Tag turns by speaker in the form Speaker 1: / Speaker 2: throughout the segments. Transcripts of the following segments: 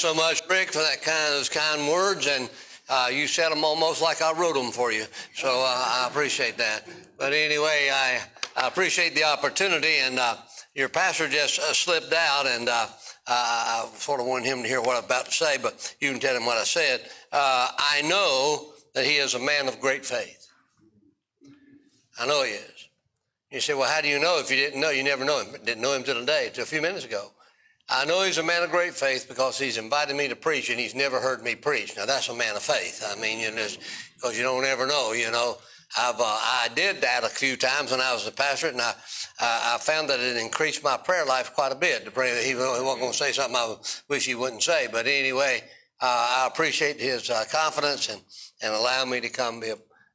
Speaker 1: so much, Rick, for that kind those kind words, and uh, you said them almost like I wrote them for you. So uh, I appreciate that. But anyway, I, I appreciate the opportunity, and uh, your pastor just uh, slipped out, and uh, I sort of wanted him to hear what I'm about to say, but you can tell him what I said. Uh, I know that he is a man of great faith. I know he is. You say, well, how do you know if you didn't know? You never know him. Didn't know him till today, till a few minutes ago. I know he's a man of great faith because he's invited me to preach and he's never heard me preach. Now that's a man of faith. I mean, you because you don't ever know, you know. I've, uh, I did that a few times when I was a pastor, and I, I, I found that it increased my prayer life quite a bit. To pray, he, he wasn't going to say something I wish he wouldn't say, but anyway, uh, I appreciate his uh, confidence and, and allow me to come be,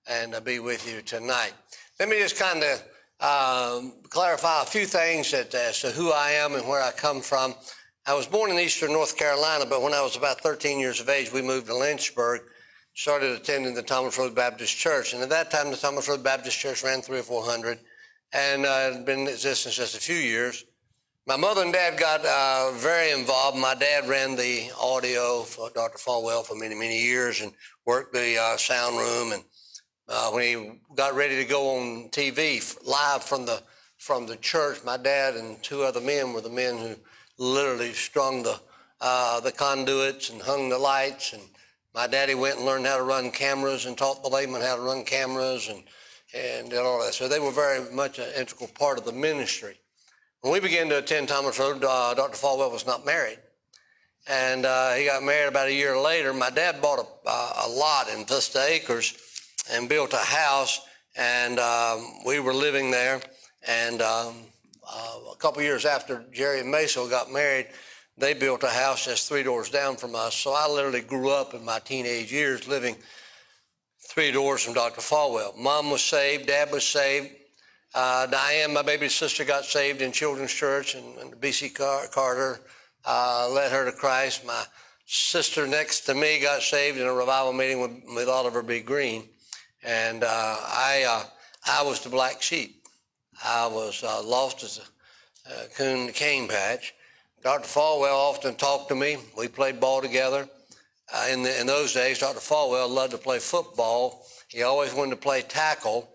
Speaker 1: and uh, be with you tonight. Let me just kind of um, clarify a few things that, as to who I am and where I come from. I was born in eastern North Carolina, but when I was about 13 years of age, we moved to Lynchburg, started attending the Thomas Road Baptist Church. And at that time, the Thomas Road Baptist Church ran three or 400 and uh, had been in existence just a few years. My mother and dad got uh, very involved. My dad ran the audio for Dr. Falwell for many, many years and worked the uh, sound room and uh, when he got ready to go on TV live from the from the church, my dad and two other men were the men who literally strung the uh, the conduits and hung the lights. And my daddy went and learned how to run cameras and taught the laymen how to run cameras and and did all that. So they were very much an integral part of the ministry. When we began to attend Thomas Road, uh, Dr. Falwell was not married. And uh, he got married about a year later. My dad bought a, a lot in Vista Acres and built a house, and um, we were living there. And um, uh, a couple years after Jerry and Macel got married, they built a house just three doors down from us. So I literally grew up in my teenage years living three doors from Dr. Falwell. Mom was saved, Dad was saved. Uh, Diane, my baby sister, got saved in Children's Church, and, and BC Car- Carter uh, led her to Christ. My sister next to me got saved in a revival meeting with, with Oliver B. Greene. And uh, I, uh, I was the black sheep. I was uh, lost as a, a coon in the cane patch. Dr. Falwell often talked to me. We played ball together. Uh, in, the, in those days, Dr. Falwell loved to play football. He always wanted to play tackle,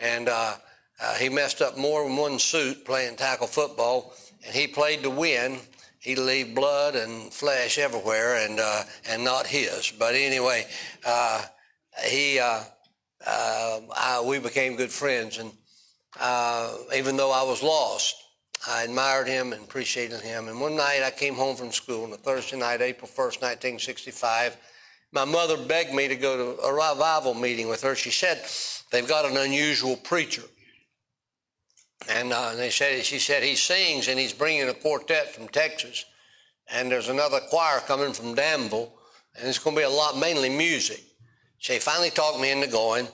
Speaker 1: and uh, uh, he messed up more than one suit playing tackle football. And he played to win. He'd leave blood and flesh everywhere, and and not his. But anyway, he uh, I, we became good friends. And uh, even though I was lost, I admired him and appreciated him. And one night I came home from school on a Thursday night, April 1st, 1965. My mother begged me to go to a revival meeting with her. She said, they've got an unusual preacher. And uh, they said, she said, he sings and he's bringing a quartet from Texas. And there's another choir coming from Danville. And it's going to be a lot, mainly music. She finally talked me into going.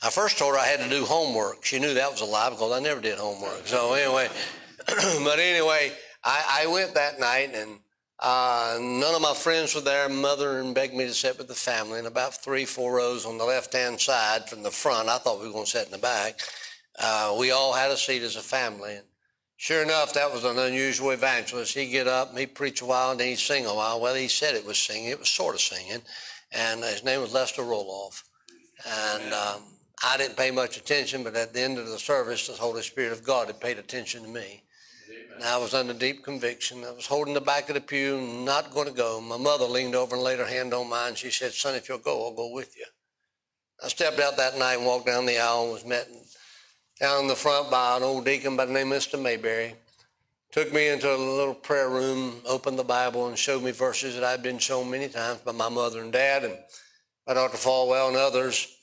Speaker 1: I first told her I had to do homework. She knew that was a lie because I never did homework. So anyway, but anyway, I, I, went that night and uh, none of my friends were there. Mother begged me to sit with the family, and about three, four rows on the left-hand side from the front. I thought we were going to sit in the back. Uh, we all had a seat as a family, and sure enough, that was an unusual evangelist. He'd get up, and he'd preach a while, and then he'd sing a while. Well, he said it was singing; it was sort of singing and his name was Lester Roloff. And um, I didn't pay much attention, but at the end of the service, the Holy Spirit of God had paid attention to me. And I was under deep conviction. I was holding the back of the pew, not going to go. My mother leaned over and laid her hand on mine. She said, Son, if you'll go, I'll go with you. I stepped out that night and walked down the aisle and was met down in the front by an old deacon by the name of Mr. Mayberry took me into a little prayer room, opened the Bible, and showed me verses that I'd been shown many times by my mother and dad and by Dr. Falwell and others.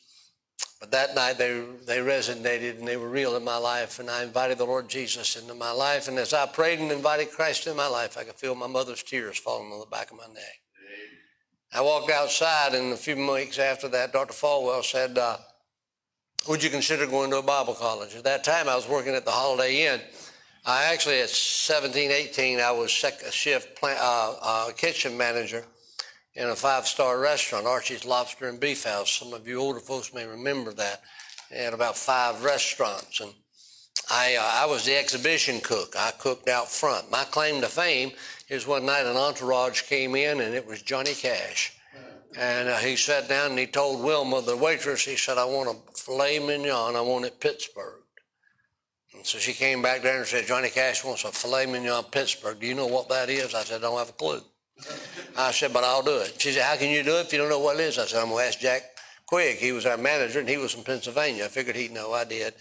Speaker 1: But that night they, they resonated and they were real in my life, and I invited the Lord Jesus into my life. And as I prayed and invited Christ into my life, I could feel my mother's tears falling on the back of my neck. I walked outside, and a few weeks after that, Dr. Falwell said, uh, Would you consider going to a Bible college? At that time, I was working at the Holiday Inn I actually, at 17, 18, I was second shift plant, uh, uh, kitchen manager in a five-star restaurant, Archie's Lobster and Beef House. Some of you older folks may remember that. They had about five restaurants, and I, uh, I was the exhibition cook. I cooked out front. My claim to fame is one night an entourage came in and it was Johnny Cash. And uh, he sat down and he told Wilma, the waitress, he said, I want a filet mignon. I want it Pittsburgh. And so she came back there and said, Johnny Cash wants a filet mignon Pittsburgh. Do you know what that is? I said, I don't have a clue. I said, but I'll do it. She said, how can you do it if you don't know what it is? I said, I'm going to ask Jack Quigg. He was our manager and he was from Pennsylvania. I figured he'd know I did.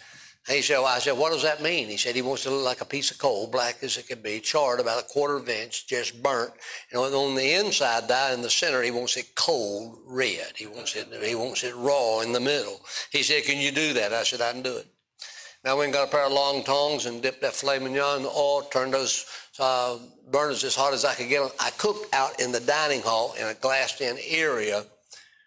Speaker 1: And he said, well, I said, what does that mean? He said, he wants it to look like a piece of coal, black as it can be, charred about a quarter of an inch, just burnt. And on the inside, down in the center, he wants it cold red. He wants it, he wants it raw in the middle. He said, can you do that? I said, I can do it. Now we and got a pair of long tongs and dipped that filet mignon in the oil, turned those uh, burners as hot as I could get them. I cooked out in the dining hall in a glassed-in area,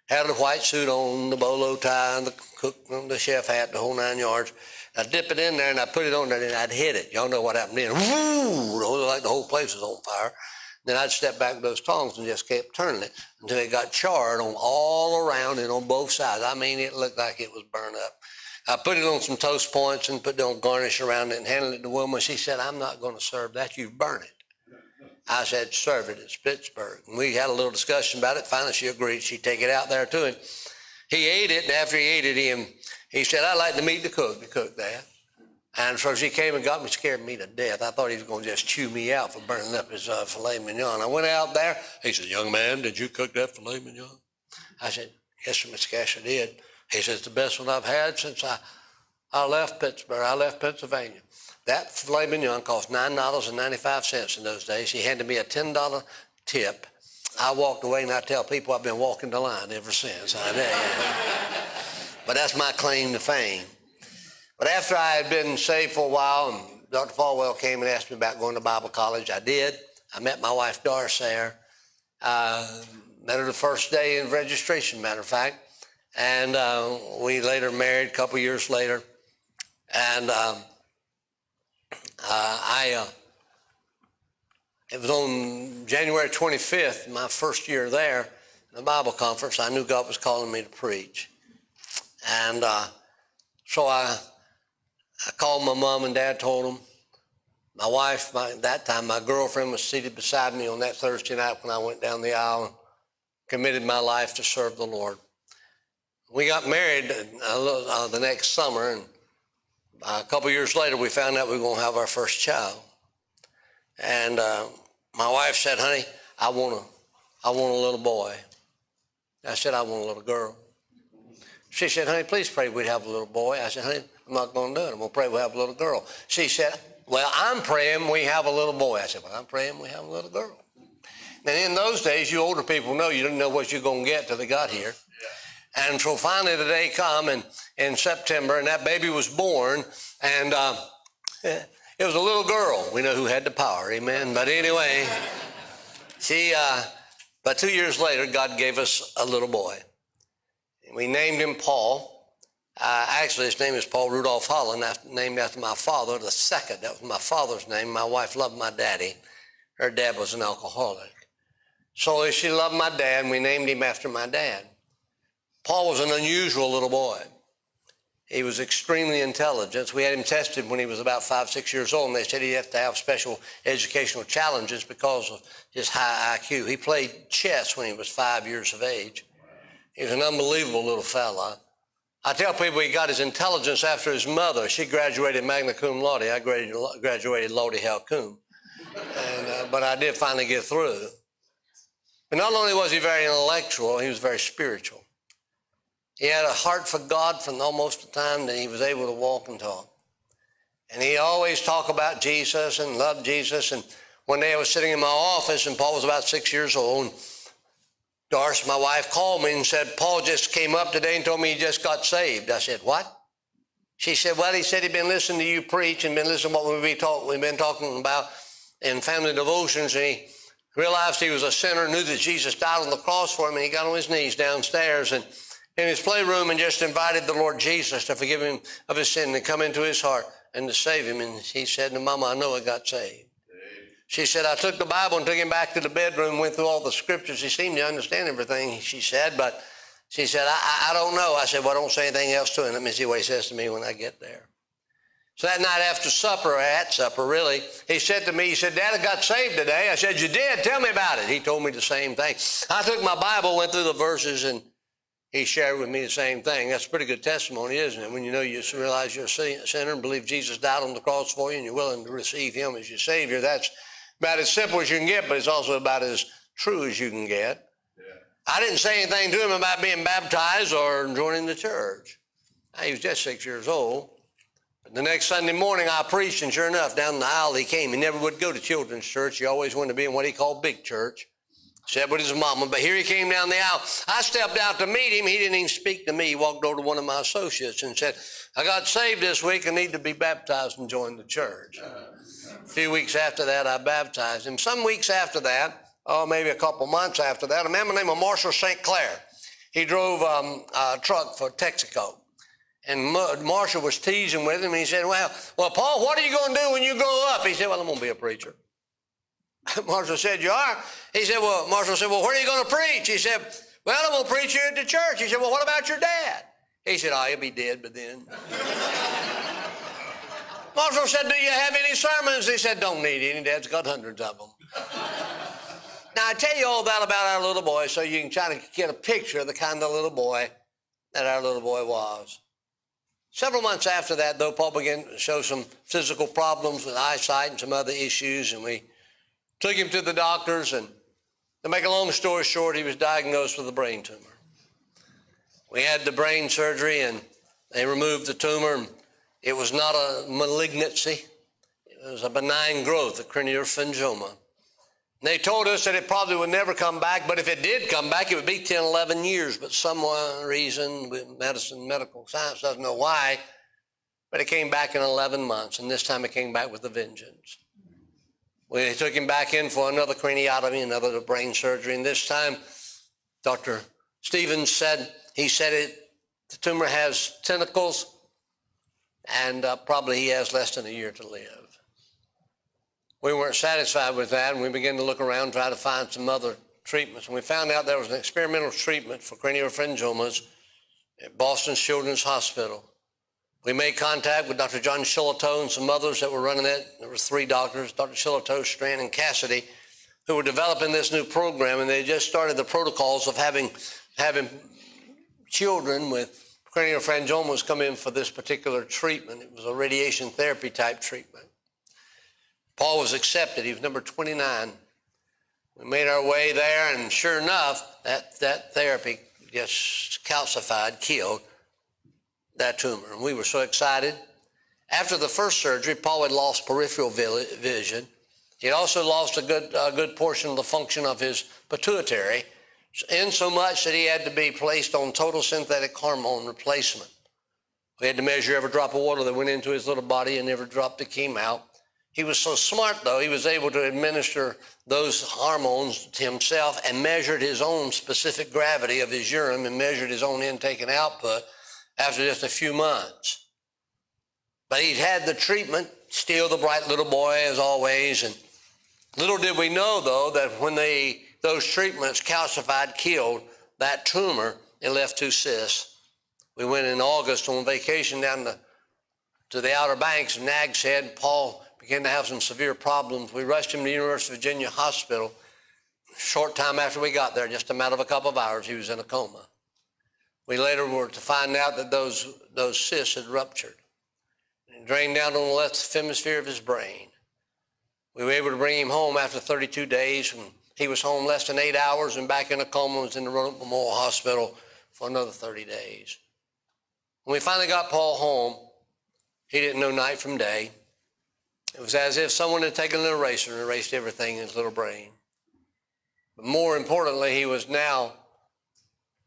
Speaker 1: had a white suit on, the bolo tie, and the cook, the chef hat, the whole nine yards. I dip it in there and I put it on there and I'd hit it. Y'all know what happened then. Woo! Like the whole place was on fire. Then I'd step back with those tongs and just kept turning it until it got charred on all around and on both sides. I mean, it looked like it was burned up. I put it on some toast points and put on garnish around it and handed it to Wilma. She said, I'm not going to serve that. You burn it. I said, serve it. It's Pittsburgh. And we had a little discussion about it. Finally, she agreed. She'd take it out there to him. He ate it, and after he ate it, he, he said, I'd like to meet the cook to cook that. And so she came and got me, scared me to death. I thought he was going to just chew me out for burning up his uh, filet mignon. I went out there. He said, young man, did you cook that filet mignon? I said, yes, sir, Mr. Cash, I did. He says, the best one I've had since I, I left Pittsburgh. I left Pennsylvania. That filet mignon cost $9.95 in those days. He handed me a $10 tip. I walked away and I tell people I've been walking the line ever since. but that's my claim to fame. But after I had been saved for a while, and Dr. Falwell came and asked me about going to Bible college, I did. I met my wife Doris there. Uh, met her the first day in registration, matter of fact. And uh, we later married a couple years later. And um, uh, I, uh, it was on January 25th, my first year there, in the Bible conference. I knew God was calling me to preach. And uh, so I, I called my mom and dad, told them. My wife, my, that time, my girlfriend was seated beside me on that Thursday night when I went down the aisle and committed my life to serve the Lord. We got married uh, uh the next summer, and a couple years later, we found out we were going to have our first child. And uh, my wife said, honey, I want, a, I want a little boy. I said, I want a little girl. She said, honey, please pray we'd have a little boy. I said, honey, I'm not going to do it. I'm going to pray we'll have a little girl. She said, well, I'm praying we have a little boy. I said, well, I'm praying we have a little girl. And in those days, you older people know you didn't know what you're going to get till they got here. And so finally the day come and in September, and that baby was born, and uh, it was a little girl. We know who had the power, amen. But anyway, she, uh, but two years later, God gave us a little boy. We named him Paul. Uh, actually, his name is Paul Rudolph Holland, named after my father, the second. That was my father's name. My wife loved my daddy. Her dad was an alcoholic. So she loved my dad, and we named him after my dad. Paul was an unusual little boy. He was extremely intelligent. We had him tested when he was about five, six years old, and they said he had to have special educational challenges because of his high IQ. He played chess when he was five years of age. He was an unbelievable little fella. I tell people he got his intelligence after his mother. She graduated magna cum laude. I graduated, laude hal cum. And, uh, but I did finally get through. But not only was he very intellectual, he was very spiritual. He had a heart for God from almost the time that he was able to walk and talk. And he always talked about Jesus and loved Jesus. And one day I was sitting in my office and Paul was about six years old. And Doris, my wife, called me and said, Paul just came up today and told me he just got saved. I said, what? She said, well, he said he'd been listening to you preach and been listening to what we've been, talk, we've been talking about in family devotions. And he realized he was a sinner, knew that Jesus died on the cross for him, and he got on his knees downstairs and in his playroom and just invited the Lord Jesus to forgive him of his sin and come into his heart and to save him. And he said to Mama, I know I got saved. She said, I took the Bible and took him back to the bedroom, went through all the scriptures. He seemed to understand everything, she said, but she said, I, I don't know. I said, well, don't say anything else to him. Let me see what he says to me when I get there. So that night after supper, or at supper really, he said to me, he said, Dad, I got saved today. I said, you did? Tell me about it. He told me the same thing. I took my Bible, went through the verses, and he shared with me the same thing. That's a pretty good testimony, isn't it? When you know you realize you're a sinner and believe Jesus died on the cross for you and you're willing to receive him as your Savior. That's about as simple as you can get, but it's also about as true as you can get. I didn't say anything to him about being baptized or joining the church. He was just six years old. The next Sunday morning I preached, and sure enough, down the aisle he came. He never would go to children's church. He always wanted to be in what he called big church. Said with his mama, but here he came down the aisle. I stepped out to meet him. He didn't even speak to me. He walked over to one of my associates and said, I got saved this week. I need to be baptized and join the church. A few weeks after that, I baptized him. Some weeks after that, oh, maybe a couple months after that, a man by the name of Marshall St. Clair. He drove um, a truck for Texaco. And Marshall was teasing with him. And he said, well, well, Paul, what are you going to do when you grow up? He said, well, I'm going to be a preacher. Marshall said, you are? He said, well, Marshall said, well, where are you going to preach? He said, well, I'm going to preach here at the church. He said, well, what about your dad? He said, oh, he'll be dead by then. Marshall said, do you have any sermons? He said, don't need any. Dad's got hundreds of them. now, I tell you all that about our little boy so you can try to get a picture of the kind of little boy that our little boy was. Several months after that, though, Paul began to show some physical problems with eyesight and some other issues, and we took him to the doctors. And to make a long story short, he was diagnosed with a brain tumor. We had the brain surgery, and they removed the tumor. And it was not a malignancy; it was a benign growth, a craniopharyngioma. They told us that it probably would never come back, but if it did come back, it would be 10, 11 years. But some reason, medicine, medical science doesn't know why, but it came back in 11 months, and this time it came back with a vengeance. We took him back in for another craniotomy, another brain surgery, and this time Dr. Stevens said, he said it, the tumor has tentacles, and uh, probably he has less than a year to live we weren't satisfied with that, and we began to look around, try to find some other treatments. And we found out there was an experimental treatment for craniopharyngiomas at Boston Children's Hospital. We made contact with Dr. John Shillito and some others that were running it. There were three doctors, Dr. Shillito, Strand, and Cassidy, who were developing this new program, and they just started the protocols of having, having children with craniopharyngiomas come in for this particular treatment. It was a radiation therapy type treatment. Paul was accepted. He was number 29. We made our way there, and sure enough, that, that therapy just calcified, killed that tumor. And we were so excited. After the first surgery, Paul had lost peripheral vision. He had also lost a good, a good portion of the function of his pituitary, in so much that he had to be placed on total synthetic hormone replacement. We had to measure every drop of water that went into his little body and every drop that came out. He was so smart, though, he was able to administer those hormones to himself and measured his own specific gravity of his urine and measured his own intake and output after just a few months. But he'd had the treatment, still the bright little boy as always. And little did we know, though, that when they those treatments calcified, killed that tumor, it left two cysts. We went in August on vacation down to, to the Outer Banks of Nags Head. Paul began to have some severe problems. We rushed him to University of Virginia Hospital. Short time after we got there, just a matter of a couple of hours, he was in a coma. We later were to find out that those, those cysts had ruptured and drained down on the left hemisphere of his brain. We were able to bring him home after 32 days, and he was home less than eight hours and back in a coma, was in the Roanoke Memorial Hospital for another 30 days. When we finally got Paul home, he didn't know night from day. It was as if someone had taken an eraser and erased everything in his little brain. But more importantly, he was now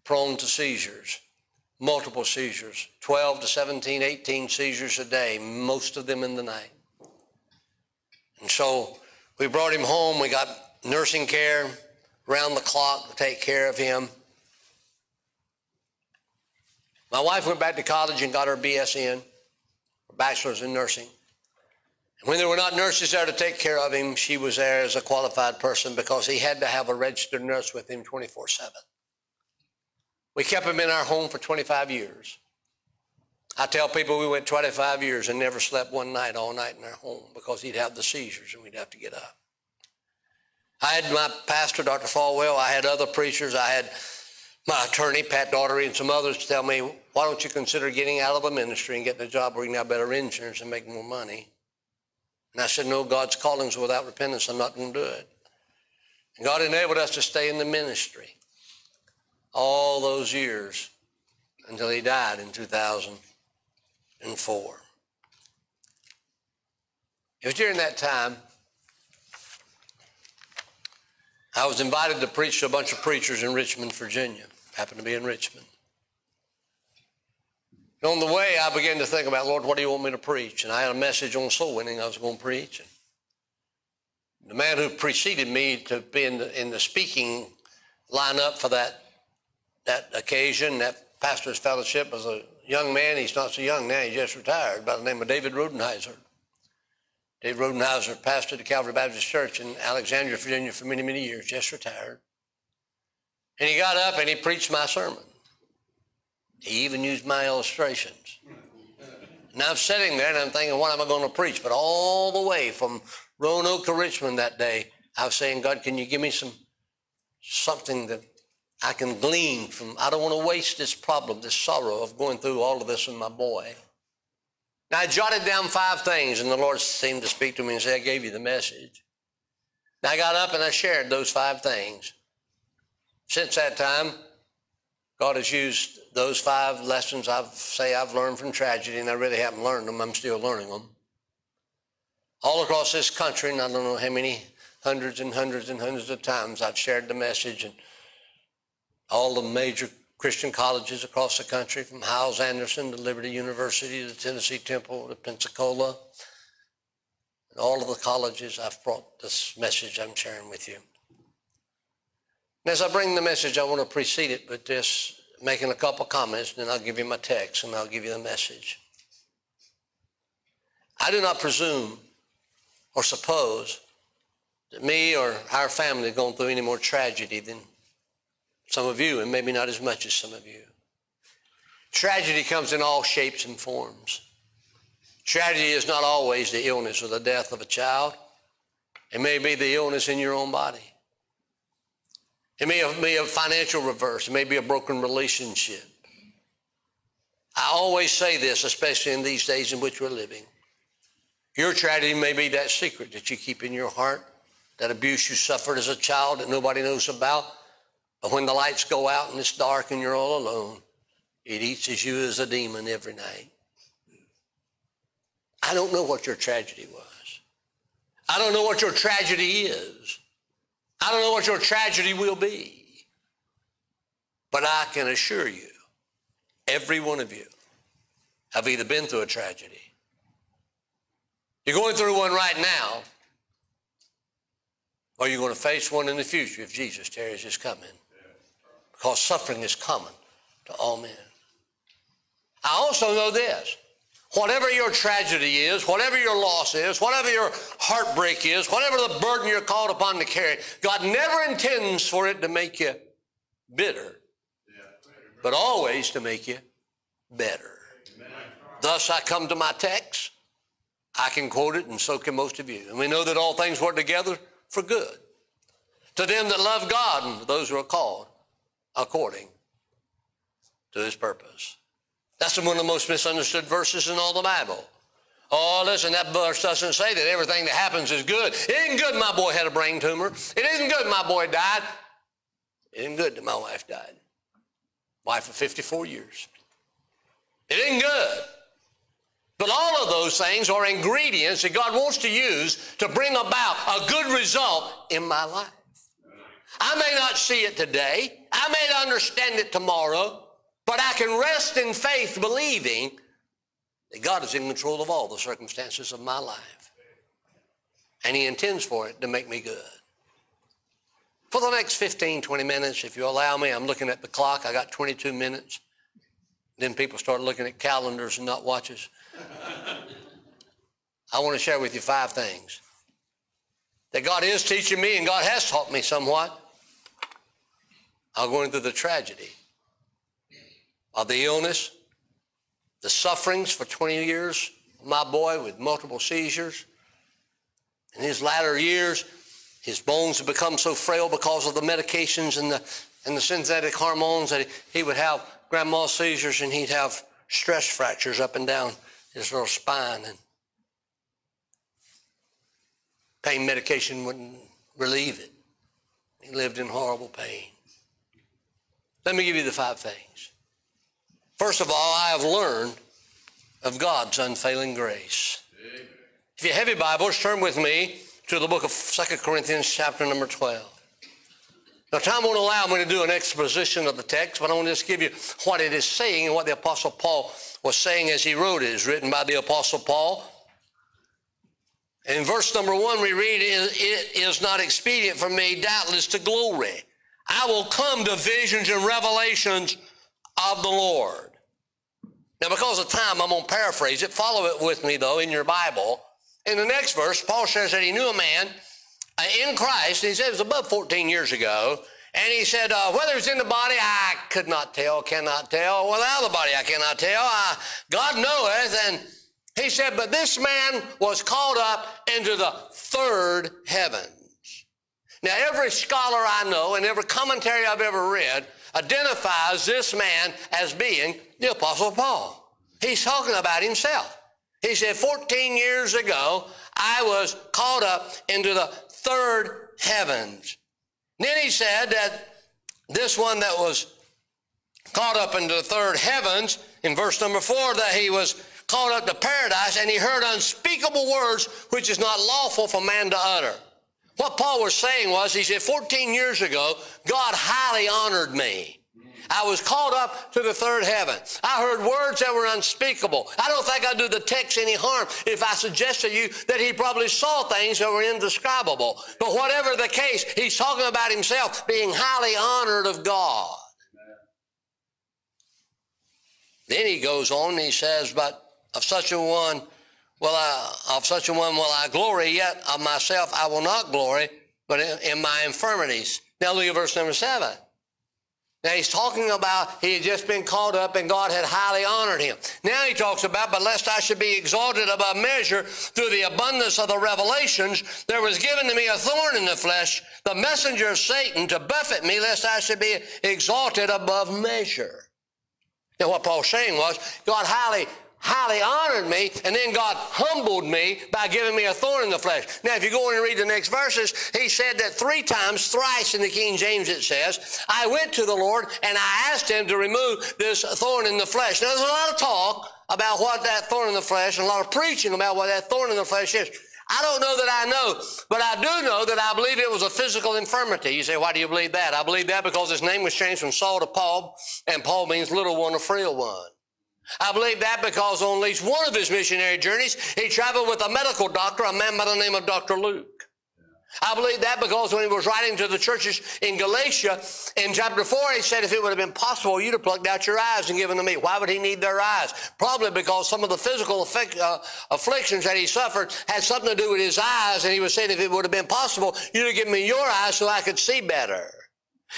Speaker 1: prone to seizures, multiple seizures, 12 to 17, 18 seizures a day, most of them in the night. And so we brought him home. We got nursing care round the clock to take care of him. My wife went back to college and got her BSN, her bachelor's in nursing. When there were not nurses there to take care of him, she was there as a qualified person because he had to have a registered nurse with him 24 7. We kept him in our home for 25 years. I tell people we went 25 years and never slept one night all night in our home because he'd have the seizures and we'd have to get up. I had my pastor, Dr. Falwell. I had other preachers. I had my attorney, Pat Daughtery, and some others tell me, why don't you consider getting out of the ministry and getting a job where you can have better insurance and make more money? And I said, no, God's callings without repentance. I'm not going to do it. And God enabled us to stay in the ministry all those years until he died in 2004. It was during that time I was invited to preach to a bunch of preachers in Richmond, Virginia. Happened to be in Richmond. And on the way, I began to think about, Lord, what do you want me to preach? And I had a message on soul winning I was going to preach. And the man who preceded me to be in the, in the speaking lineup for that, that occasion, that pastor's fellowship, was a young man. He's not so young now, he just retired, by the name of David Rodenhiser. Dave Rodenhiser pastored the Calvary Baptist Church in Alexandria, Virginia for many, many years, just retired. And he got up and he preached my sermon. He even used my illustrations. And I'm sitting there and I'm thinking, what am I going to preach? But all the way from Roanoke to Richmond that day, I was saying, God, can you give me some something that I can glean from? I don't want to waste this problem, this sorrow of going through all of this with my boy. Now, I jotted down five things, and the Lord seemed to speak to me and say, I gave you the message. Now, I got up and I shared those five things. Since that time, God has used those five lessons I say I've learned from tragedy, and I really haven't learned them. I'm still learning them. All across this country, and I don't know how many hundreds and hundreds and hundreds of times I've shared the message, and all the major Christian colleges across the country, from Hyles-Anderson to Liberty University to Tennessee Temple to Pensacola. And all of the colleges, I've brought this message I'm sharing with you. And as I bring the message, I want to precede it with this, making a couple comments, and then I'll give you my text and I'll give you the message. I do not presume or suppose that me or our family are going through any more tragedy than some of you, and maybe not as much as some of you. Tragedy comes in all shapes and forms. Tragedy is not always the illness or the death of a child. It may be the illness in your own body. It may be a financial reverse. It may be a broken relationship. I always say this, especially in these days in which we're living. Your tragedy may be that secret that you keep in your heart, that abuse you suffered as a child that nobody knows about, but when the lights go out and it's dark and you're all alone, it eats as you as a demon every night. I don't know what your tragedy was. I don't know what your tragedy is. I don't know what your tragedy will be. But I can assure you, every one of you have either been through a tragedy. You're going through one right now, or you're going to face one in the future if Jesus tarries his coming because suffering is common to all men. I also know this. Whatever your tragedy is, whatever your loss is, whatever your heartbreak is, whatever the burden you're called upon to carry, God never intends for it to make you bitter, but always to make you better. Thus, I come to my text. I can quote it, and so can most of you. And we know that all things work together for good to them that love God and those who are called according to his purpose. That's one of the most misunderstood verses in all the Bible. Oh, listen, that verse doesn't say that everything that happens is good. It isn't good my boy had a brain tumor. It isn't good my boy died. It isn't good that my wife died. Wife of 54 years. It isn't good. But all of those things are ingredients that God wants to use to bring about a good result in my life. I may not see it today. I may not understand it tomorrow, but I can rest in faith believing that God is in control of all the circumstances of my life. And He intends for it to make me good. For the next 15, 20 minutes, if you allow me, I'm looking at the clock. I got 22 minutes. Then people start looking at calendars and not watches. I want to share with you five things that God is teaching me and God has taught me somewhat are going through the tragedy of the illness, the sufferings for 20 years, my boy with multiple seizures. In his latter years, his bones had become so frail because of the medications and the, and the synthetic hormones that he would have grand mal seizures and he'd have stress fractures up and down his little spine. And pain medication wouldn't relieve it. He lived in horrible pain. Let me give you the five things. First of all, I have learned of God's unfailing grace. Amen. If you have your Bibles, turn with me to the book of Second Corinthians, chapter number 12. Now, time won't allow me to do an exposition of the text, but I want to just give you what it is saying and what the Apostle Paul was saying as he wrote it. It's written by the Apostle Paul. In verse number one, we read, It is not expedient for me, doubtless, to glory. I will come to visions and revelations of the Lord. Now, because of time, I'm going to paraphrase it. Follow it with me, though, in your Bible. In the next verse, Paul says that he knew a man uh, in Christ, he said it was above 14 years ago, and he said, uh, whether it's in the body, I could not tell, cannot tell. Without the body, I cannot tell. I, God knoweth. And he said, but this man was called up into the third heavens. Now, every scholar I know and every commentary I've ever read identifies this man as being the Apostle Paul. He's talking about himself. He said, 14 years ago, I was caught up into the third heavens. Then he said that this one that was caught up into the third heavens, in verse number four, that he was caught up to paradise and he heard unspeakable words which is not lawful for man to utter. What Paul was saying was, he said, 14 years ago, God highly honored me. I was called up to the third heaven. I heard words that were unspeakable. I don't think I'd do the text any harm if I suggest to you that he probably saw things that were indescribable. But whatever the case, he's talking about himself being highly honored of God. Then he goes on and he says, But of such a one will I, of such a one will I glory, yet of myself I will not glory, but in, in my infirmities. Now look at verse number seven. Now he's talking about he had just been called up and God had highly honored him. Now he talks about, but lest I should be exalted above measure through the abundance of the revelations, there was given to me a thorn in the flesh, the messenger of Satan to buffet me, lest I should be exalted above measure. Now what Paul's saying was, God highly highly honored me, and then God humbled me by giving me a thorn in the flesh. Now, if you go and read the next verses, he said that three times, thrice in the King James it says, I went to the Lord and I asked him to remove this thorn in the flesh. Now, there's a lot of talk about what that thorn in the flesh and a lot of preaching about what that thorn in the flesh is. I don't know that I know, but I do know that I believe it was a physical infirmity. You say, why do you believe that? I believe that because his name was changed from Saul to Paul, and Paul means little one, a frail one. I believe that because on at least one of his missionary journeys, he traveled with a medical doctor, a man by the name of Dr. Luke. I believe that because when he was writing to the churches in Galatia, in chapter 4, he said, if it would have been possible, you'd have plucked out your eyes and given them to me. Why would he need their eyes? Probably because some of the physical uh, afflictions that he suffered had something to do with his eyes, and he was saying, if it would have been possible, you'd have given me your eyes so I could see better.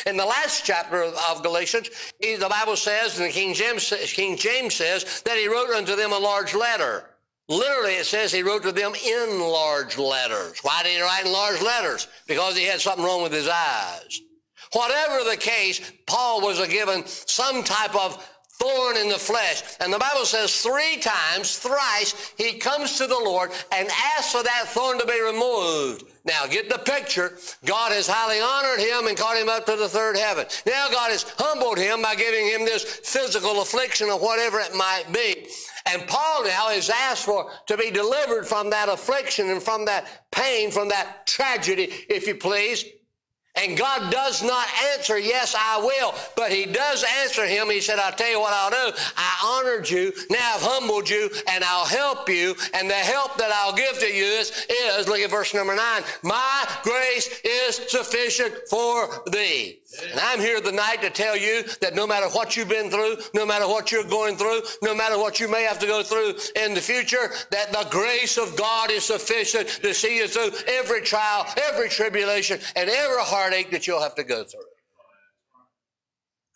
Speaker 1: In the last chapter of Galatians, the Bible says, and the King James, King James says, that he wrote unto them a large letter. Literally, it says he wrote to them in large letters. Why did he write in large letters? Because he had something wrong with his eyes. Whatever the case, Paul was given some type of thorn in the flesh. And the Bible says three times, thrice, he comes to the Lord and asks for that thorn to be removed. Now, get the picture. God has highly honored him and caught him up to the third heaven. Now, God has humbled him by giving him this physical affliction or whatever it might be. And Paul now is asked for to be delivered from that affliction and from that pain, from that tragedy, if you please. And God does not answer, yes, I will. But He does answer him. He said, I'll tell you what I'll do. I honored you. Now I've humbled you and I'll help you. And the help that I'll give to you is, is look at verse number nine. My grace is sufficient for thee. And I'm here tonight to tell you that no matter what you've been through, no matter what you're going through, no matter what you may have to go through in the future, that the grace of God is sufficient to see you through every trial, every tribulation, and every heartache that you'll have to go through.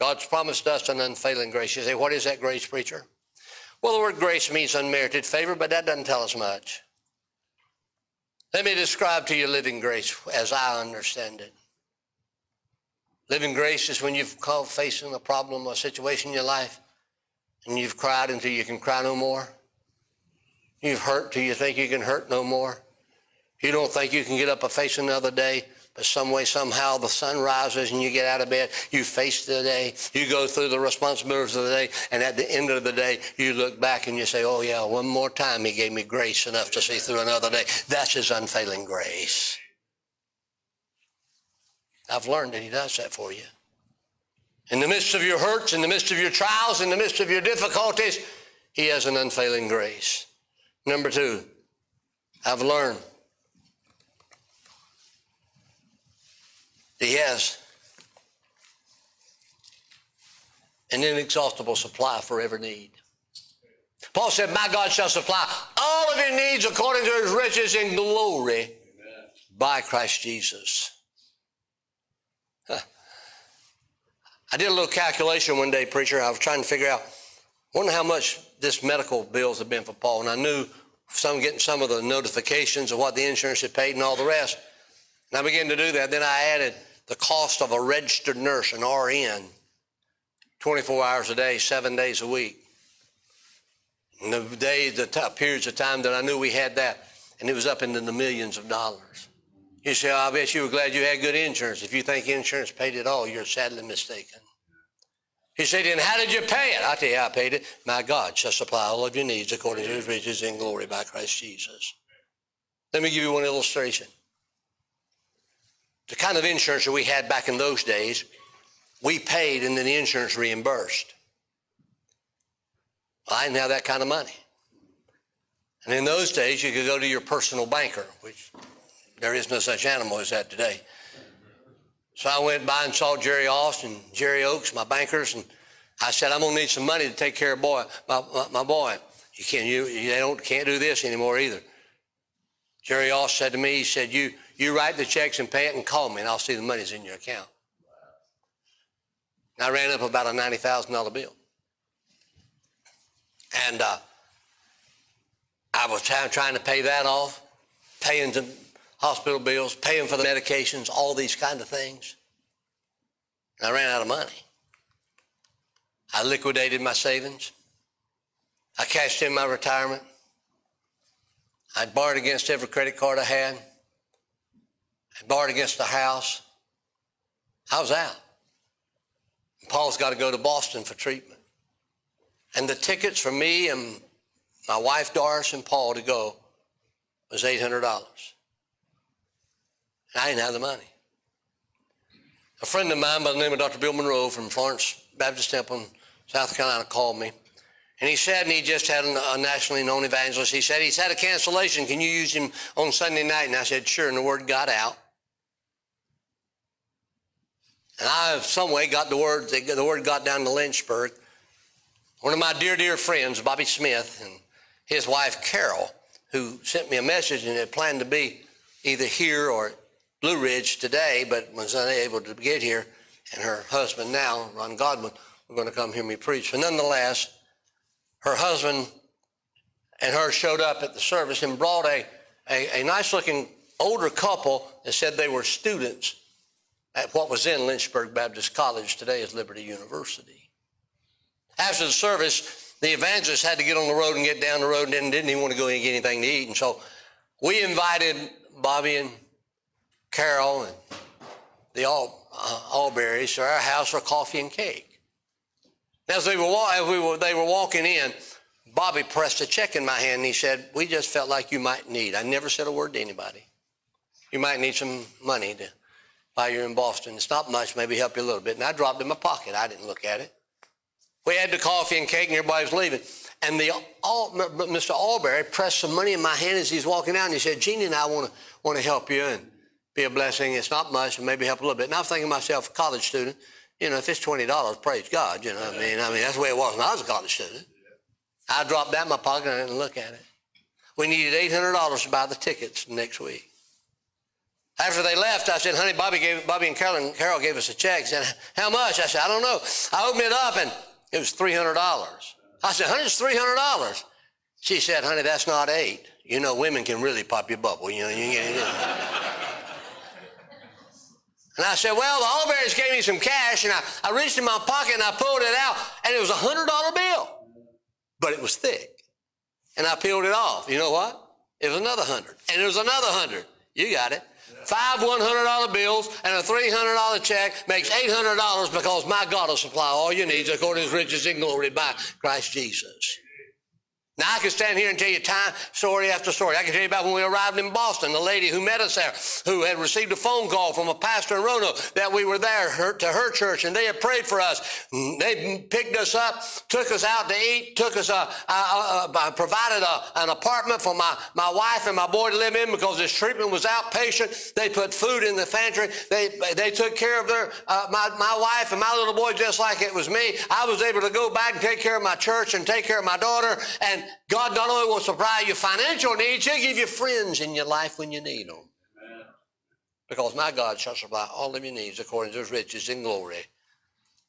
Speaker 1: God's promised us an unfailing grace. You say, what is that grace, preacher? Well, the word grace means unmerited favor, but that doesn't tell us much. Let me describe to you living grace as I understand it. Living grace is when you've called facing a problem or situation in your life and you've cried until you can cry no more. You've hurt till you think you can hurt no more. You don't think you can get up and face another day, but some way, somehow, the sun rises and you get out of bed. You face the day. You go through the responsibilities of the day, and at the end of the day, you look back and you say, "Oh yeah, one more time, He gave me grace enough to see through another day." That's His unfailing grace. I've learned that He does that for you. In the midst of your hurts, in the midst of your trials, in the midst of your difficulties, He has an unfailing grace. Number two, I've learned He has an inexhaustible supply for every need. Paul said, My God shall supply all of your needs according to his riches in glory Amen. by Christ Jesus. Huh. I did a little calculation one day, preacher. I was trying to figure out, wonder how much this medical bills have been for Paul. And I knew some getting some of the notifications of what the insurance had paid and all the rest. And I began to do that. Then I added the cost of a registered nurse, an RN, 24 hours a day, seven days a week. And the days, the t- periods of time that I knew we had that, and it was up into the millions of dollars. You say, oh, I bet you were glad you had good insurance. If you think insurance paid it all, you're sadly mistaken. He said, then how did you pay it? I tell you, I paid it. My God shall supply all of your needs according to his riches in glory by Christ Jesus. Let me give you one illustration the kind of insurance that we had back in those days, we paid and then the insurance reimbursed. I didn't have that kind of money. And in those days, you could go to your personal banker, which there is no such animal as that today. So I went by and saw Jerry Austin, Jerry Oaks, my bankers, and I said, I'm gonna need some money to take care of boy, my, my, my boy. You can't, you, you don't, can't do this anymore either. Jerry Austin said to me, he said, you, you write the checks and pay it and call me, and I'll see the money's in your account. And I ran up about a $90,000 bill. And uh, I was trying to pay that off, paying the hospital bills, paying for the medications, all these kind of things. And I ran out of money. I liquidated my savings. I cashed in my retirement. I borrowed against every credit card I had and borrowed against the house. I was out. Paul's got to go to Boston for treatment. And the tickets for me and my wife Doris and Paul to go was $800. I didn't have the money. A friend of mine by the name of Dr. Bill Monroe from Florence Baptist Temple in South Carolina called me. And he said, and he just had a nationally known evangelist, he said, he's had a cancellation. Can you use him on Sunday night? And I said, sure. And the word got out. And I, some way, got the word, the word got down to Lynchburg. One of my dear, dear friends, Bobby Smith, and his wife, Carol, who sent me a message and had planned to be either here or Blue Ridge today, but was unable to get here. And her husband now, Ron Godwin, were going to come hear me preach. But nonetheless, her husband and her showed up at the service and brought a, a, a nice looking older couple that said they were students at what was in Lynchburg Baptist College, today is Liberty University. After the service, the evangelist had to get on the road and get down the road and didn't, didn't even want to go and get anything to eat. And so we invited Bobby and Carol and the All, uh, Allberries to our house for coffee and cake. As, they were, as we were, they were walking in, Bobby pressed a check in my hand and he said, We just felt like you might need. I never said a word to anybody. You might need some money to buy you're in Boston. It's not much, maybe help you a little bit. And I dropped it in my pocket. I didn't look at it. We had the coffee and cake, and everybody was leaving. And the all, Mr. Albury pressed some money in my hand as he's walking out, and he said, "Jeannie and I want to want to help you and be a blessing. It's not much, but maybe help a little bit." And I'm thinking myself, a college student, you know, if it's twenty dollars, praise God. You know, I mean, I mean that's the way it was when I was a college student. I dropped that in my pocket and I didn't look at it. We needed eight hundred dollars to buy the tickets next week. After they left, I said, honey, Bobby, gave, Bobby and Carol, Carol gave us a check. He said, how much? I said, I don't know. I opened it up and it was $300. I said, honey, it's $300. She said, honey, that's not eight. You know, women can really pop your bubble. You know, you get it. And I said, well, the Allberries gave me some cash, and I, I reached in my pocket and I pulled it out, and it was a $100 bill. But it was thick. And I peeled it off. You know what? It was another 100 And it was another 100 You got it. Five $100 bills and a $300 check makes $800 because my God will supply all your needs according to his riches in glory by Christ Jesus. Now I can stand here and tell you time, story after story. I can tell you about when we arrived in Boston, the lady who met us there, who had received a phone call from a pastor in Roanoke that we were there her, to her church and they had prayed for us. They picked us up, took us out to eat, took us, uh, uh, uh, uh provided a, an apartment for my, my wife and my boy to live in because this treatment was outpatient. They put food in the pantry. They, they took care of their, uh, my, my wife and my little boy just like it was me. I was able to go back and take care of my church and take care of my daughter and God not only will supply your financial needs, He'll give you friends in your life when you need them. Because my God shall supply all of your needs according to His riches in glory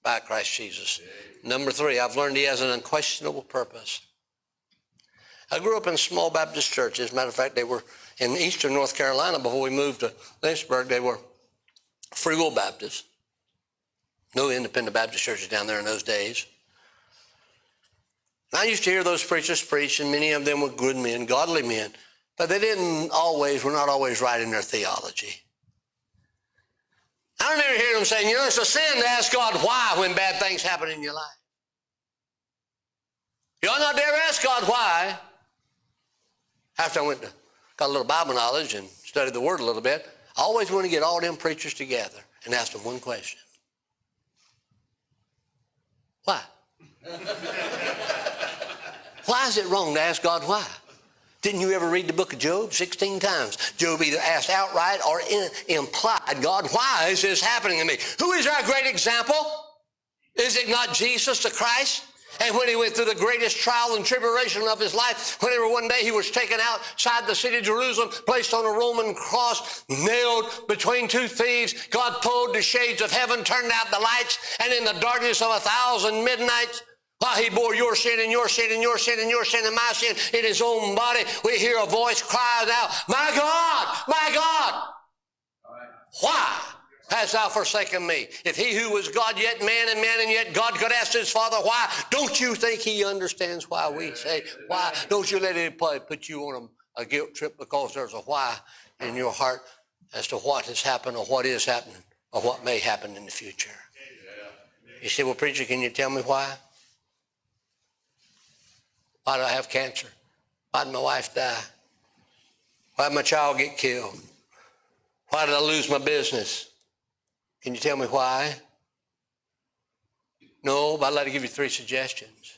Speaker 1: by Christ Jesus. Number three, I've learned He has an unquestionable purpose. I grew up in small Baptist churches. As a matter of fact, they were in eastern North Carolina before we moved to Lynchburg. They were free will Baptists. No independent Baptist churches down there in those days. I used to hear those preachers preach, and many of them were good men, godly men, but they didn't always, were not always right in their theology. I remember hearing them saying, you know, it's a sin to ask God why when bad things happen in your life. You ought not dare ask God why. After I went to, got a little Bible knowledge and studied the Word a little bit, I always want to get all them preachers together and ask them one question. Why? Why is it wrong to ask God why? Didn't you ever read the book of Job 16 times? Job either asked outright or in, implied, God, why is this happening to me? Who is our great example? Is it not Jesus the Christ? And when he went through the greatest trial and tribulation of his life, whenever one day he was taken outside the city of Jerusalem, placed on a Roman cross, nailed between two thieves, God pulled the shades of heaven, turned out the lights, and in the darkness of a thousand midnights, while he bore your sin and your sin and your sin and your sin and my sin in his own body, we hear a voice cry out, My God, my God, why hast thou forsaken me? If he who was God yet man and man and yet God could ask his father why, don't you think he understands why we say why? Don't you let anybody put you on a, a guilt trip because there's a why in your heart as to what has happened or what is happening or what may happen in the future. You say, well, preacher, can you tell me why? Why did I have cancer? Why did my wife die? Why did my child get killed? Why did I lose my business? Can you tell me why? No, but I'd like to give you three suggestions.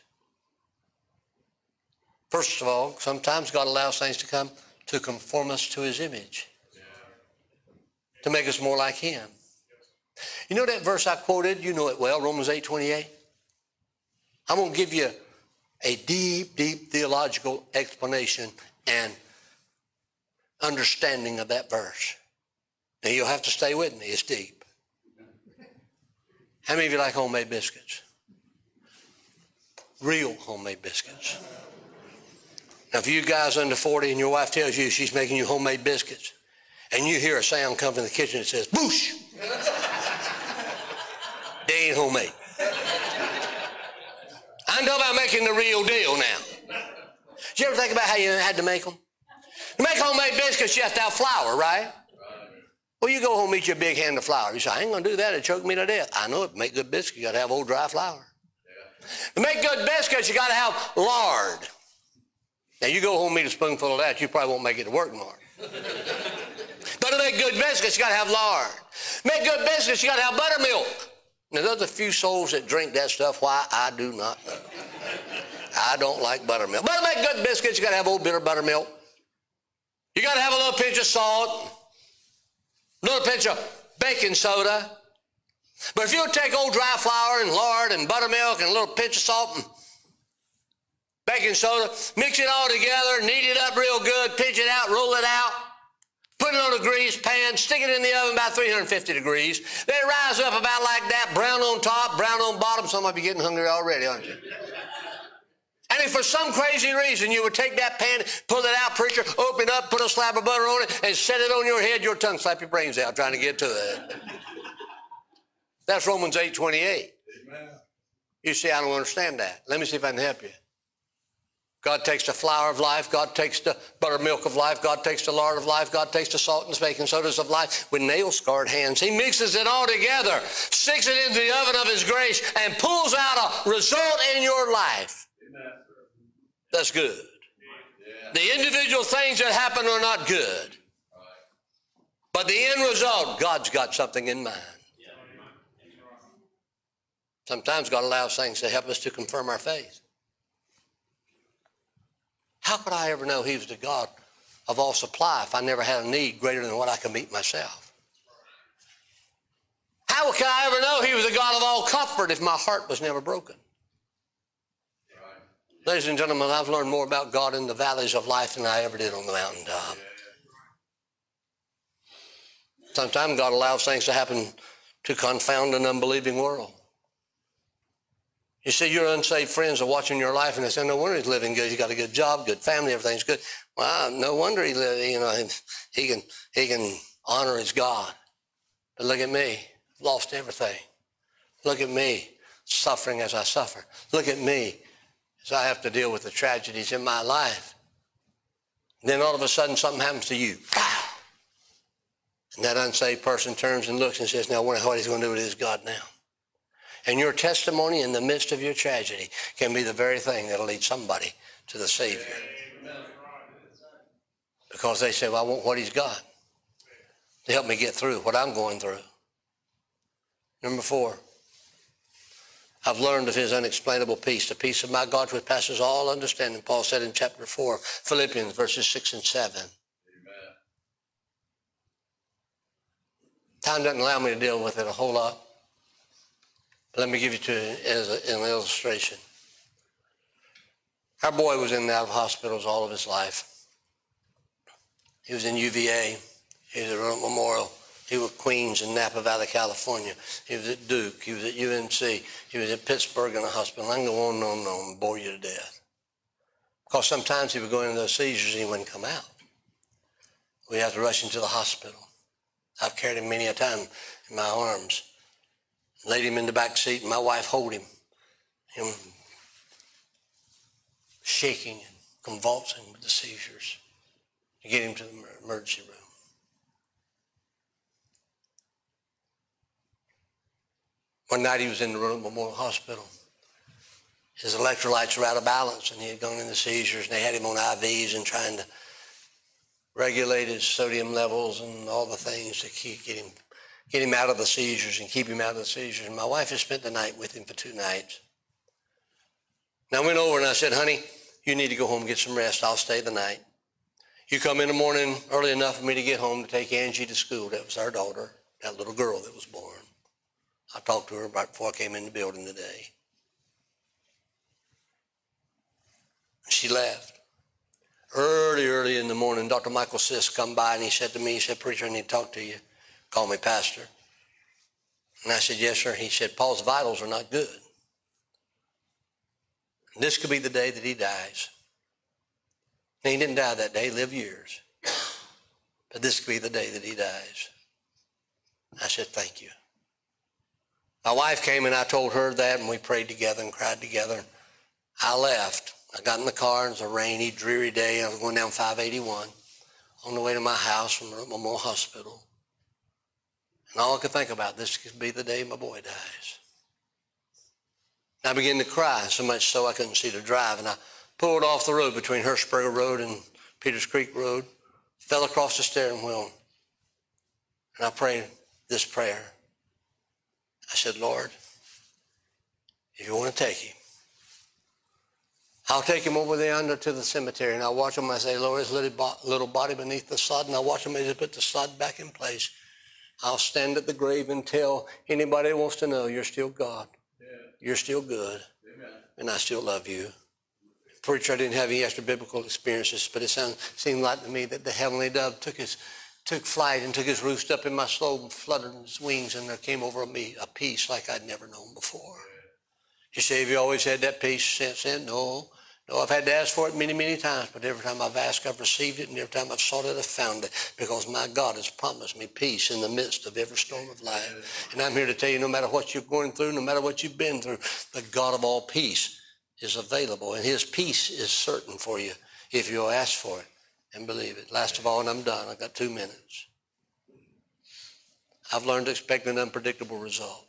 Speaker 1: First of all, sometimes God allows things to come to conform us to his image, to make us more like him. You know that verse I quoted? You know it well, Romans 8 28. I'm going to give you a deep, deep theological explanation and understanding of that verse. Now you'll have to stay with me, it's deep. How many of you like homemade biscuits? Real homemade biscuits. Now, if you guys under 40 and your wife tells you she's making you homemade biscuits, and you hear a sound come from the kitchen that says, boosh, they ain't homemade. Talking about making the real deal now. Did you ever think about how you had to make them? To make homemade biscuits, you have to have flour, right? Well, you go home eat your big hand of flour. You say, I ain't going to do that. It choke me to death. I know it. Make good biscuits, you got to have old dry flour. To make good biscuits, you got to have lard. Now, you go home eat a spoonful of that, you probably won't make it to work more. but to make good biscuits, you got to have lard. Make good biscuits, you got to have buttermilk. Now, there's a few souls that drink that stuff. Why? I do not know. I don't like buttermilk. But to make good biscuits, you got to have old bitter buttermilk. You got to have a little pinch of salt, a little pinch of baking soda. But if you take old dry flour and lard and buttermilk and a little pinch of salt and baking soda, mix it all together, knead it up real good, pinch it out, roll it out, Put it on a greased pan, stick it in the oven about 350 degrees. They rise up about like that, brown on top, brown on bottom. Some of you getting hungry already, aren't you? And if for some crazy reason you would take that pan, pull it out, preacher, open it up, put a slab of butter on it, and set it on your head, your tongue slap your brains out trying to get to it. That's Romans 8 28. You see, I don't understand that. Let me see if I can help you. God takes the flour of life. God takes the buttermilk of life. God takes the lard of life. God takes the salt and baking sodas of life with nail scarred hands. He mixes it all together, sticks it into the oven of His grace, and pulls out a result in your life. That's good. The individual things that happen are not good. But the end result, God's got something in mind. Sometimes God allows things to help us to confirm our faith. How could I ever know He was the God of all supply if I never had a need greater than what I could meet myself? How could I ever know He was the God of all comfort if my heart was never broken? Ladies and gentlemen, I've learned more about God in the valleys of life than I ever did on the mountaintop. Sometimes God allows things to happen to confound an unbelieving world. You see, your unsaved friends are watching your life and they say, no wonder he's living good. He's got a good job, good family, everything's good. Well, no wonder he, you know, he can, he can honor his God. But look at me, lost everything. Look at me, suffering as I suffer. Look at me as I have to deal with the tragedies in my life. And then all of a sudden something happens to you. And that unsaved person turns and looks and says, now wonder what he's going to do with his God now. And your testimony in the midst of your tragedy can be the very thing that'll lead somebody to the Savior. Because they say, well, I want what he's got to help me get through what I'm going through. Number four, I've learned of his unexplainable peace, the peace of my God which passes all understanding, Paul said in chapter 4, Philippians verses 6 and 7. Amen. Time doesn't allow me to deal with it a whole lot. Let me give you to as a, an illustration. Our boy was in and out of hospitals all of his life. He was in UVA. He was at Roanoke Memorial. He was at Queens in Napa Valley, California. He was at Duke. He was at UNC. He was at Pittsburgh in a hospital. I can go on and on and on and bore you to death. Because sometimes he would go into those seizures and he wouldn't come out. We'd have to rush him to the hospital. I've carried him many a time in my arms laid him in the back seat, and my wife hold him, him shaking and convulsing with the seizures to get him to the emergency room. One night he was in the Roanoke Memorial Hospital. His electrolytes were out of balance, and he had gone into seizures, and they had him on IVs and trying to regulate his sodium levels and all the things to keep get him get him out of the seizures and keep him out of the seizures. And my wife has spent the night with him for two nights. Now I went over and I said, honey, you need to go home and get some rest. I'll stay the night. You come in the morning early enough for me to get home to take Angie to school. That was our daughter, that little girl that was born. I talked to her right before I came in the building today. She left. Early, early in the morning, Dr. Michael Sisk come by and he said to me, he said, Preacher, I need to talk to you. Call me pastor. And I said, yes, sir. He said, Paul's vitals are not good. This could be the day that he dies. And he didn't die that day, he lived years. But this could be the day that he dies. I said, thank you. My wife came and I told her that and we prayed together and cried together. I left. I got in the car. It was a rainy, dreary day. I was going down 581 on the way to my house from Memorial Hospital. And all I could think about, this could be the day my boy dies. I began to cry, so much so I couldn't see to drive. And I pulled off the road between Hershberger Road and Peters Creek Road, fell across the steering wheel, and I prayed this prayer. I said, Lord, if you want to take him, I'll take him over there under to the cemetery, and I'll watch him. I say, Lord, his little body beneath the sod, and I'll watch him as he put the sod back in place. I'll stand at the grave and tell anybody that wants to know you're still God. Yeah. You're still good. Amen. And I still love you. Preacher, I didn't have any extra biblical experiences, but it sound, seemed like to me that the heavenly dove took his took flight and took his roost up in my soul and fluttered his wings, and there came over me a peace like I'd never known before. You say, have you always had that peace since then? No. No, I've had to ask for it many, many times, but every time I've asked, I've received it, and every time I've sought it, I've found it, because my God has promised me peace in the midst of every storm of life. And I'm here to tell you, no matter what you're going through, no matter what you've been through, the God of all peace is available, and His peace is certain for you if you'll ask for it and believe it. Last of all, and I'm done. I've got two minutes. I've learned to expect an unpredictable result.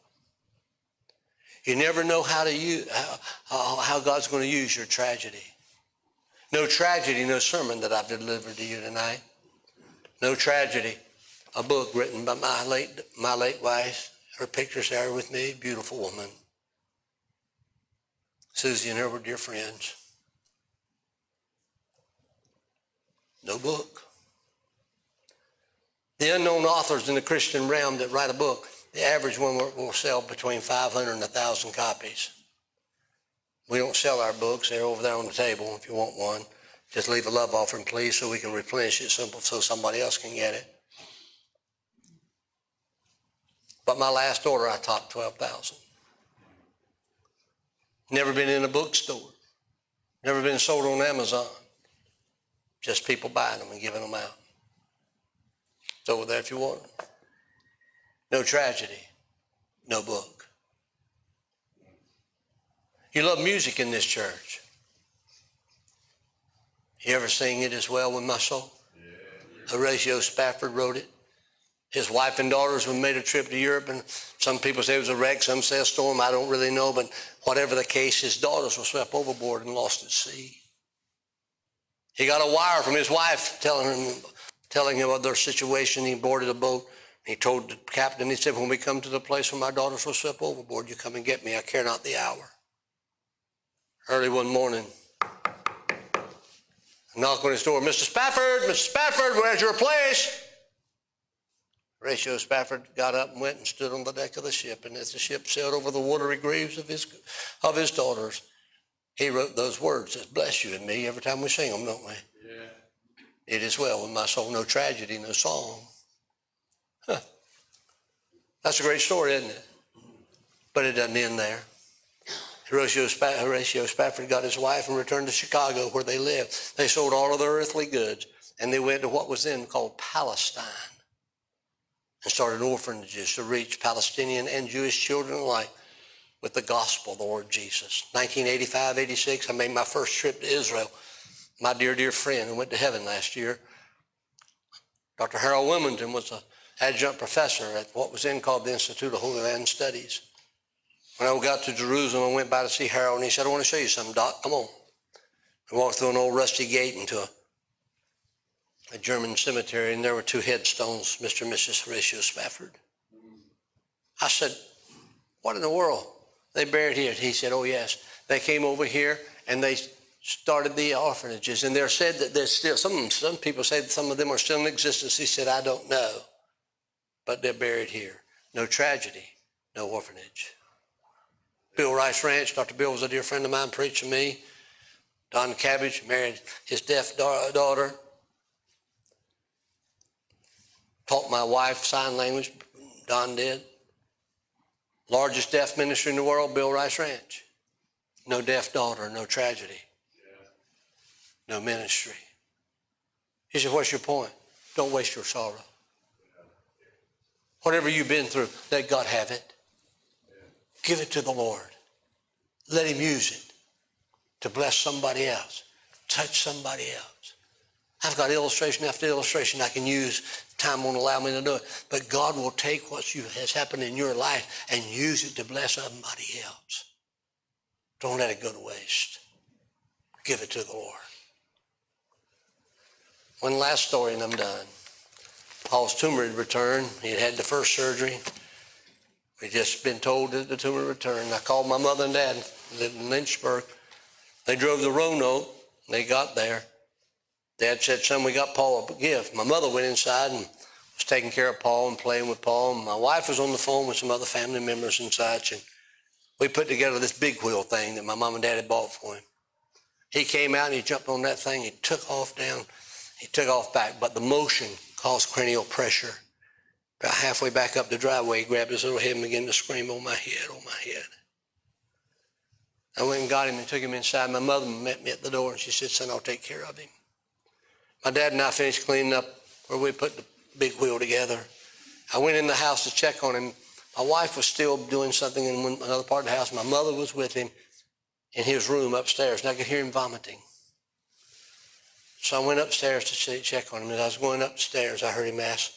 Speaker 1: You never know how to use how, how God's going to use your tragedy. No tragedy, no sermon that I've delivered to you tonight. No tragedy. A book written by my late my late wife. Her picture's there with me. Beautiful woman. Susie and her were dear friends. No book. The unknown authors in the Christian realm that write a book the average one will sell between 500 and 1,000 copies. We don't sell our books. They're over there on the table if you want one. Just leave a love offering, please, so we can replenish it simple so somebody else can get it. But my last order, I topped 12,000. Never been in a bookstore. Never been sold on Amazon. Just people buying them and giving them out. It's over there if you want them. No tragedy, no book. You love music in this church. You ever sing it as well with my soul? Yeah. Horatio Spafford wrote it. His wife and daughters made a trip to Europe, and some people say it was a wreck, some say a storm. I don't really know, but whatever the case, his daughters were swept overboard and lost at sea. He got a wire from his wife telling him, telling him of their situation. He boarded a boat he told the captain, he said, when we come to the place where my daughters were swept overboard, you come and get me. I care not the hour. Early one morning, I knock on his door, Mr. Spafford, Mr. Spafford, where's your place? Horatio Spafford got up and went and stood on the deck of the ship. And as the ship sailed over the watery graves of his, of his daughters, he wrote those words that bless you and me every time we sing them, don't we? Yeah. It is well with my soul, no tragedy, no song. Huh. That's a great story, isn't it? But it doesn't end there. Horatio, Horatio Spafford got his wife and returned to Chicago where they lived. They sold all of their earthly goods and they went to what was then called Palestine and started orphanages to reach Palestinian and Jewish children alike with the gospel of the Lord Jesus. 1985, 86, I made my first trip to Israel. My dear, dear friend who went to heaven last year, Dr. Harold Willmington was a adjunct professor at what was then called the Institute of Holy Land Studies. When I got to Jerusalem, I went by to see Harold, and he said, I want to show you something, Doc. Come on. I walked through an old rusty gate into a, a German cemetery, and there were two headstones, Mr. and Mrs. Horatio Spafford. I said, what in the world? They buried here. He said, oh, yes. They came over here, and they started the orphanages. And they're said that there's still, some, some people say that some of them are still in existence. He said, I don't know but they're buried here. No tragedy, no orphanage. Bill Rice Ranch, Dr. Bill was a dear friend of mine, preached to me. Don Cabbage married his deaf daughter. Taught my wife sign language, Don did. Largest deaf ministry in the world, Bill Rice Ranch. No deaf daughter, no tragedy, no ministry. He said, What's your point? Don't waste your sorrow. Whatever you've been through, let God have it. Give it to the Lord. Let Him use it to bless somebody else, touch somebody else. I've got illustration after illustration I can use. Time won't allow me to do it. But God will take what has happened in your life and use it to bless somebody else. Don't let it go to waste. Give it to the Lord. One last story and I'm done. Paul's tumor had returned. He had had the first surgery. We'd just been told that the tumor returned. I called my mother and dad, lived in Lynchburg. They drove to Roanoke. They got there. Dad said, son, we got Paul a gift. My mother went inside and was taking care of Paul and playing with Paul. And my wife was on the phone with some other family members and such. And we put together this big wheel thing that my mom and dad had bought for him. He came out and he jumped on that thing. He took off down. He took off back, but the motion caused cranial pressure. About halfway back up the driveway, he grabbed his little head and began to scream, Oh, my head, oh, my head. I went and got him and took him inside. My mother met me at the door and she said, son, I'll take care of him. My dad and I finished cleaning up where we put the big wheel together. I went in the house to check on him. My wife was still doing something in another part of the house. My mother was with him in his room upstairs, and I could hear him vomiting. So I went upstairs to check on him. As I was going upstairs, I heard him ask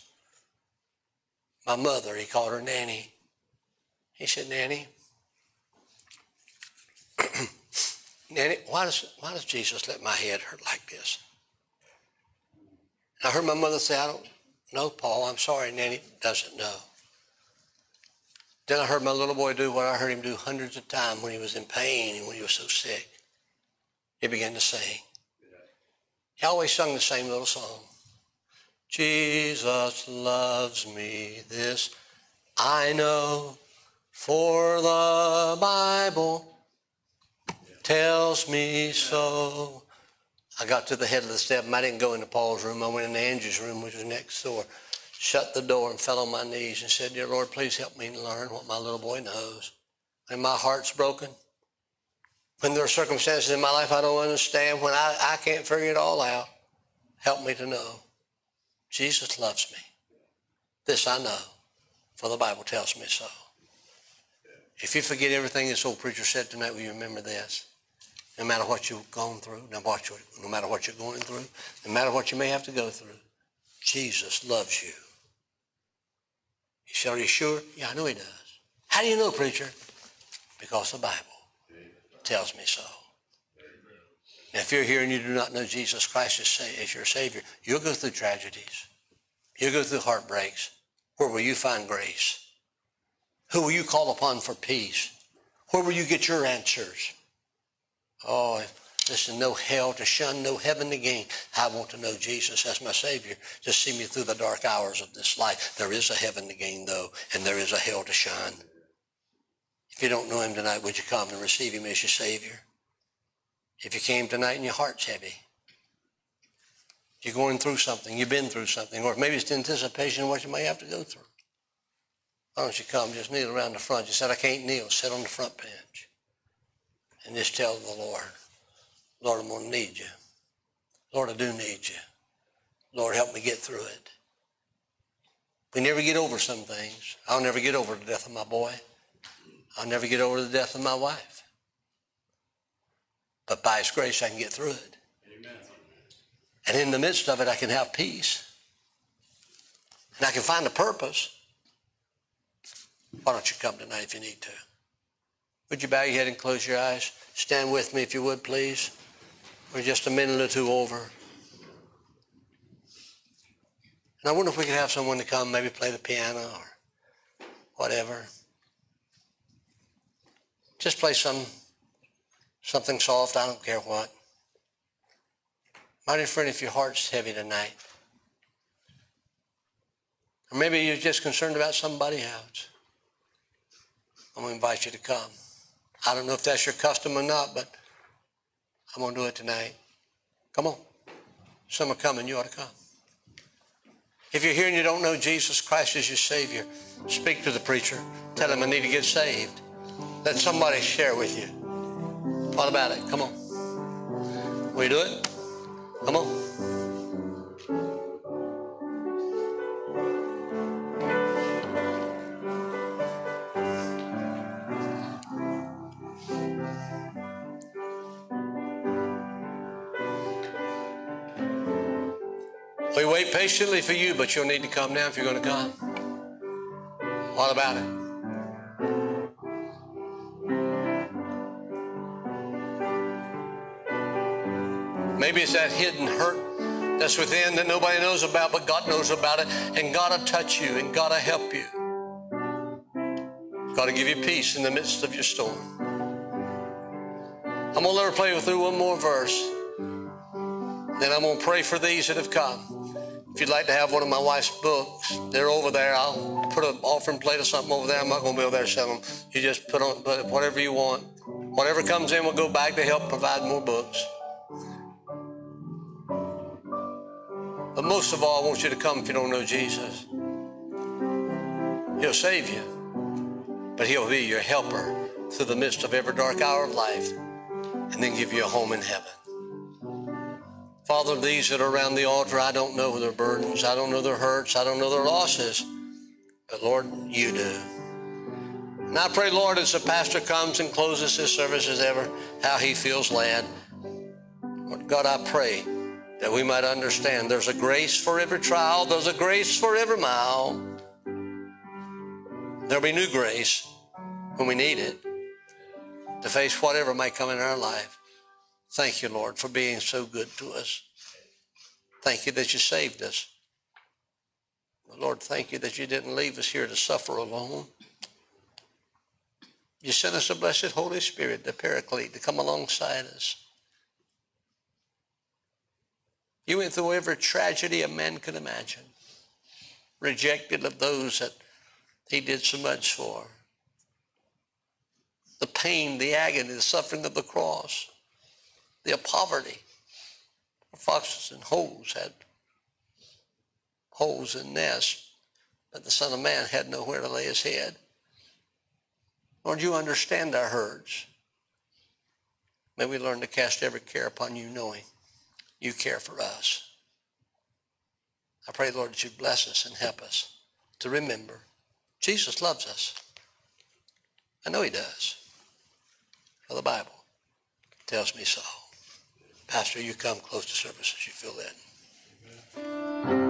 Speaker 1: my mother, he called her Nanny. He said, Nanny, Nanny, why does, why does Jesus let my head hurt like this? I heard my mother say, I don't know, Paul. I'm sorry, Nanny doesn't know. Then I heard my little boy do what I heard him do hundreds of times when he was in pain and when he was so sick. He began to sing. He always sung the same little song. Jesus loves me, this I know, for the Bible tells me so. I got to the head of the step and I didn't go into Paul's room. I went into Andrew's room, which was next door, shut the door and fell on my knees and said, Dear Lord, please help me learn what my little boy knows. And my heart's broken. When there are circumstances in my life I don't understand, when I, I can't figure it all out, help me to know Jesus loves me. This I know, for the Bible tells me so. If you forget everything this old preacher said tonight, will you remember this? No matter what you've gone through, no matter what you're going through, no matter what you may have to go through, Jesus loves you. You said, are you sure? Yeah, I know he does. How do you know, preacher? Because the Bible tells me so. And if you're here and you do not know Jesus Christ as, your Savior, you'll go through tragedies. You'll go through heartbreaks. Where will you find grace? Who will you call upon for peace? Where will you get your answers? Oh, listen, no hell to shun, no heaven to gain. I want to know Jesus as my Savior to see me through the dark hours of this life. There is a heaven to gain, though, and there is a hell to shun. If you don't know him tonight, would you come and receive him as your Savior? If you came tonight and your heart's heavy, you're going through something, you've been through something, or maybe it's anticipation of what you may have to go through. Why don't you come, just kneel around the front. You said, I can't kneel. Sit on the front bench. And just tell the Lord, Lord, I'm going to need you. Lord, I do need you. Lord, help me get through it. We never get over some things. I'll never get over the death of my boy. I'll never get over the death of my wife. But by His grace, I can get through it. Amen. And in the midst of it, I can have peace. And I can find a purpose. Why don't you come tonight if you need to? Would you bow your head and close your eyes? Stand with me if you would, please. We're just a minute or two over. And I wonder if we could have someone to come, maybe play the piano or whatever. Just play some something soft, I don't care what. My dear friend, if your heart's heavy tonight, or maybe you're just concerned about somebody else, I'm going to invite you to come. I don't know if that's your custom or not, but I'm going to do it tonight. Come on. Some are coming. You ought to come. If you're here and you don't know Jesus Christ as your Savior, speak to the preacher. Tell him I need to get saved. Let somebody share with you. What about it? Come on. We do it? Come on. We wait patiently for you, but you'll need to come now if you're going to come. What about it? Maybe it's that hidden hurt that's within that nobody knows about, but God knows about it. And God will touch you and God will help you. God will give you peace in the midst of your storm. I'm going to let her play through one more verse. Then I'm going to pray for these that have come. If you'd like to have one of my wife's books, they're over there. I'll put an offering plate or something over there. I'm not going to be over there selling them. You just put on whatever you want. Whatever comes in we'll go back to help provide more books. But most of all, I want you to come if you don't know Jesus. He'll save you, but He'll be your helper through the midst of every dark hour of life and then give you a home in heaven. Father, these that are around the altar, I don't know their burdens, I don't know their hurts, I don't know their losses, but Lord, you do. And I pray, Lord, as the pastor comes and closes his service as ever, how he feels led. Lord God, I pray that we might understand there's a grace for every trial, there's a grace for every mile. There'll be new grace when we need it to face whatever might come in our life. Thank you, Lord, for being so good to us. Thank you that you saved us. Lord, thank you that you didn't leave us here to suffer alone. You sent us a blessed Holy Spirit, the Paraclete, to come alongside us. You went through every tragedy a man could imagine, rejected of those that he did so much for. The pain, the agony, the suffering of the cross, the poverty. Foxes and holes had holes in nests, but the Son of Man had nowhere to lay his head. Lord, you understand our herds. May we learn to cast every care upon you, knowing you care for us. I pray, Lord, that you bless us and help us to remember Jesus loves us. I know he does. For the Bible tells me so. Pastor, you come close to service as you feel that.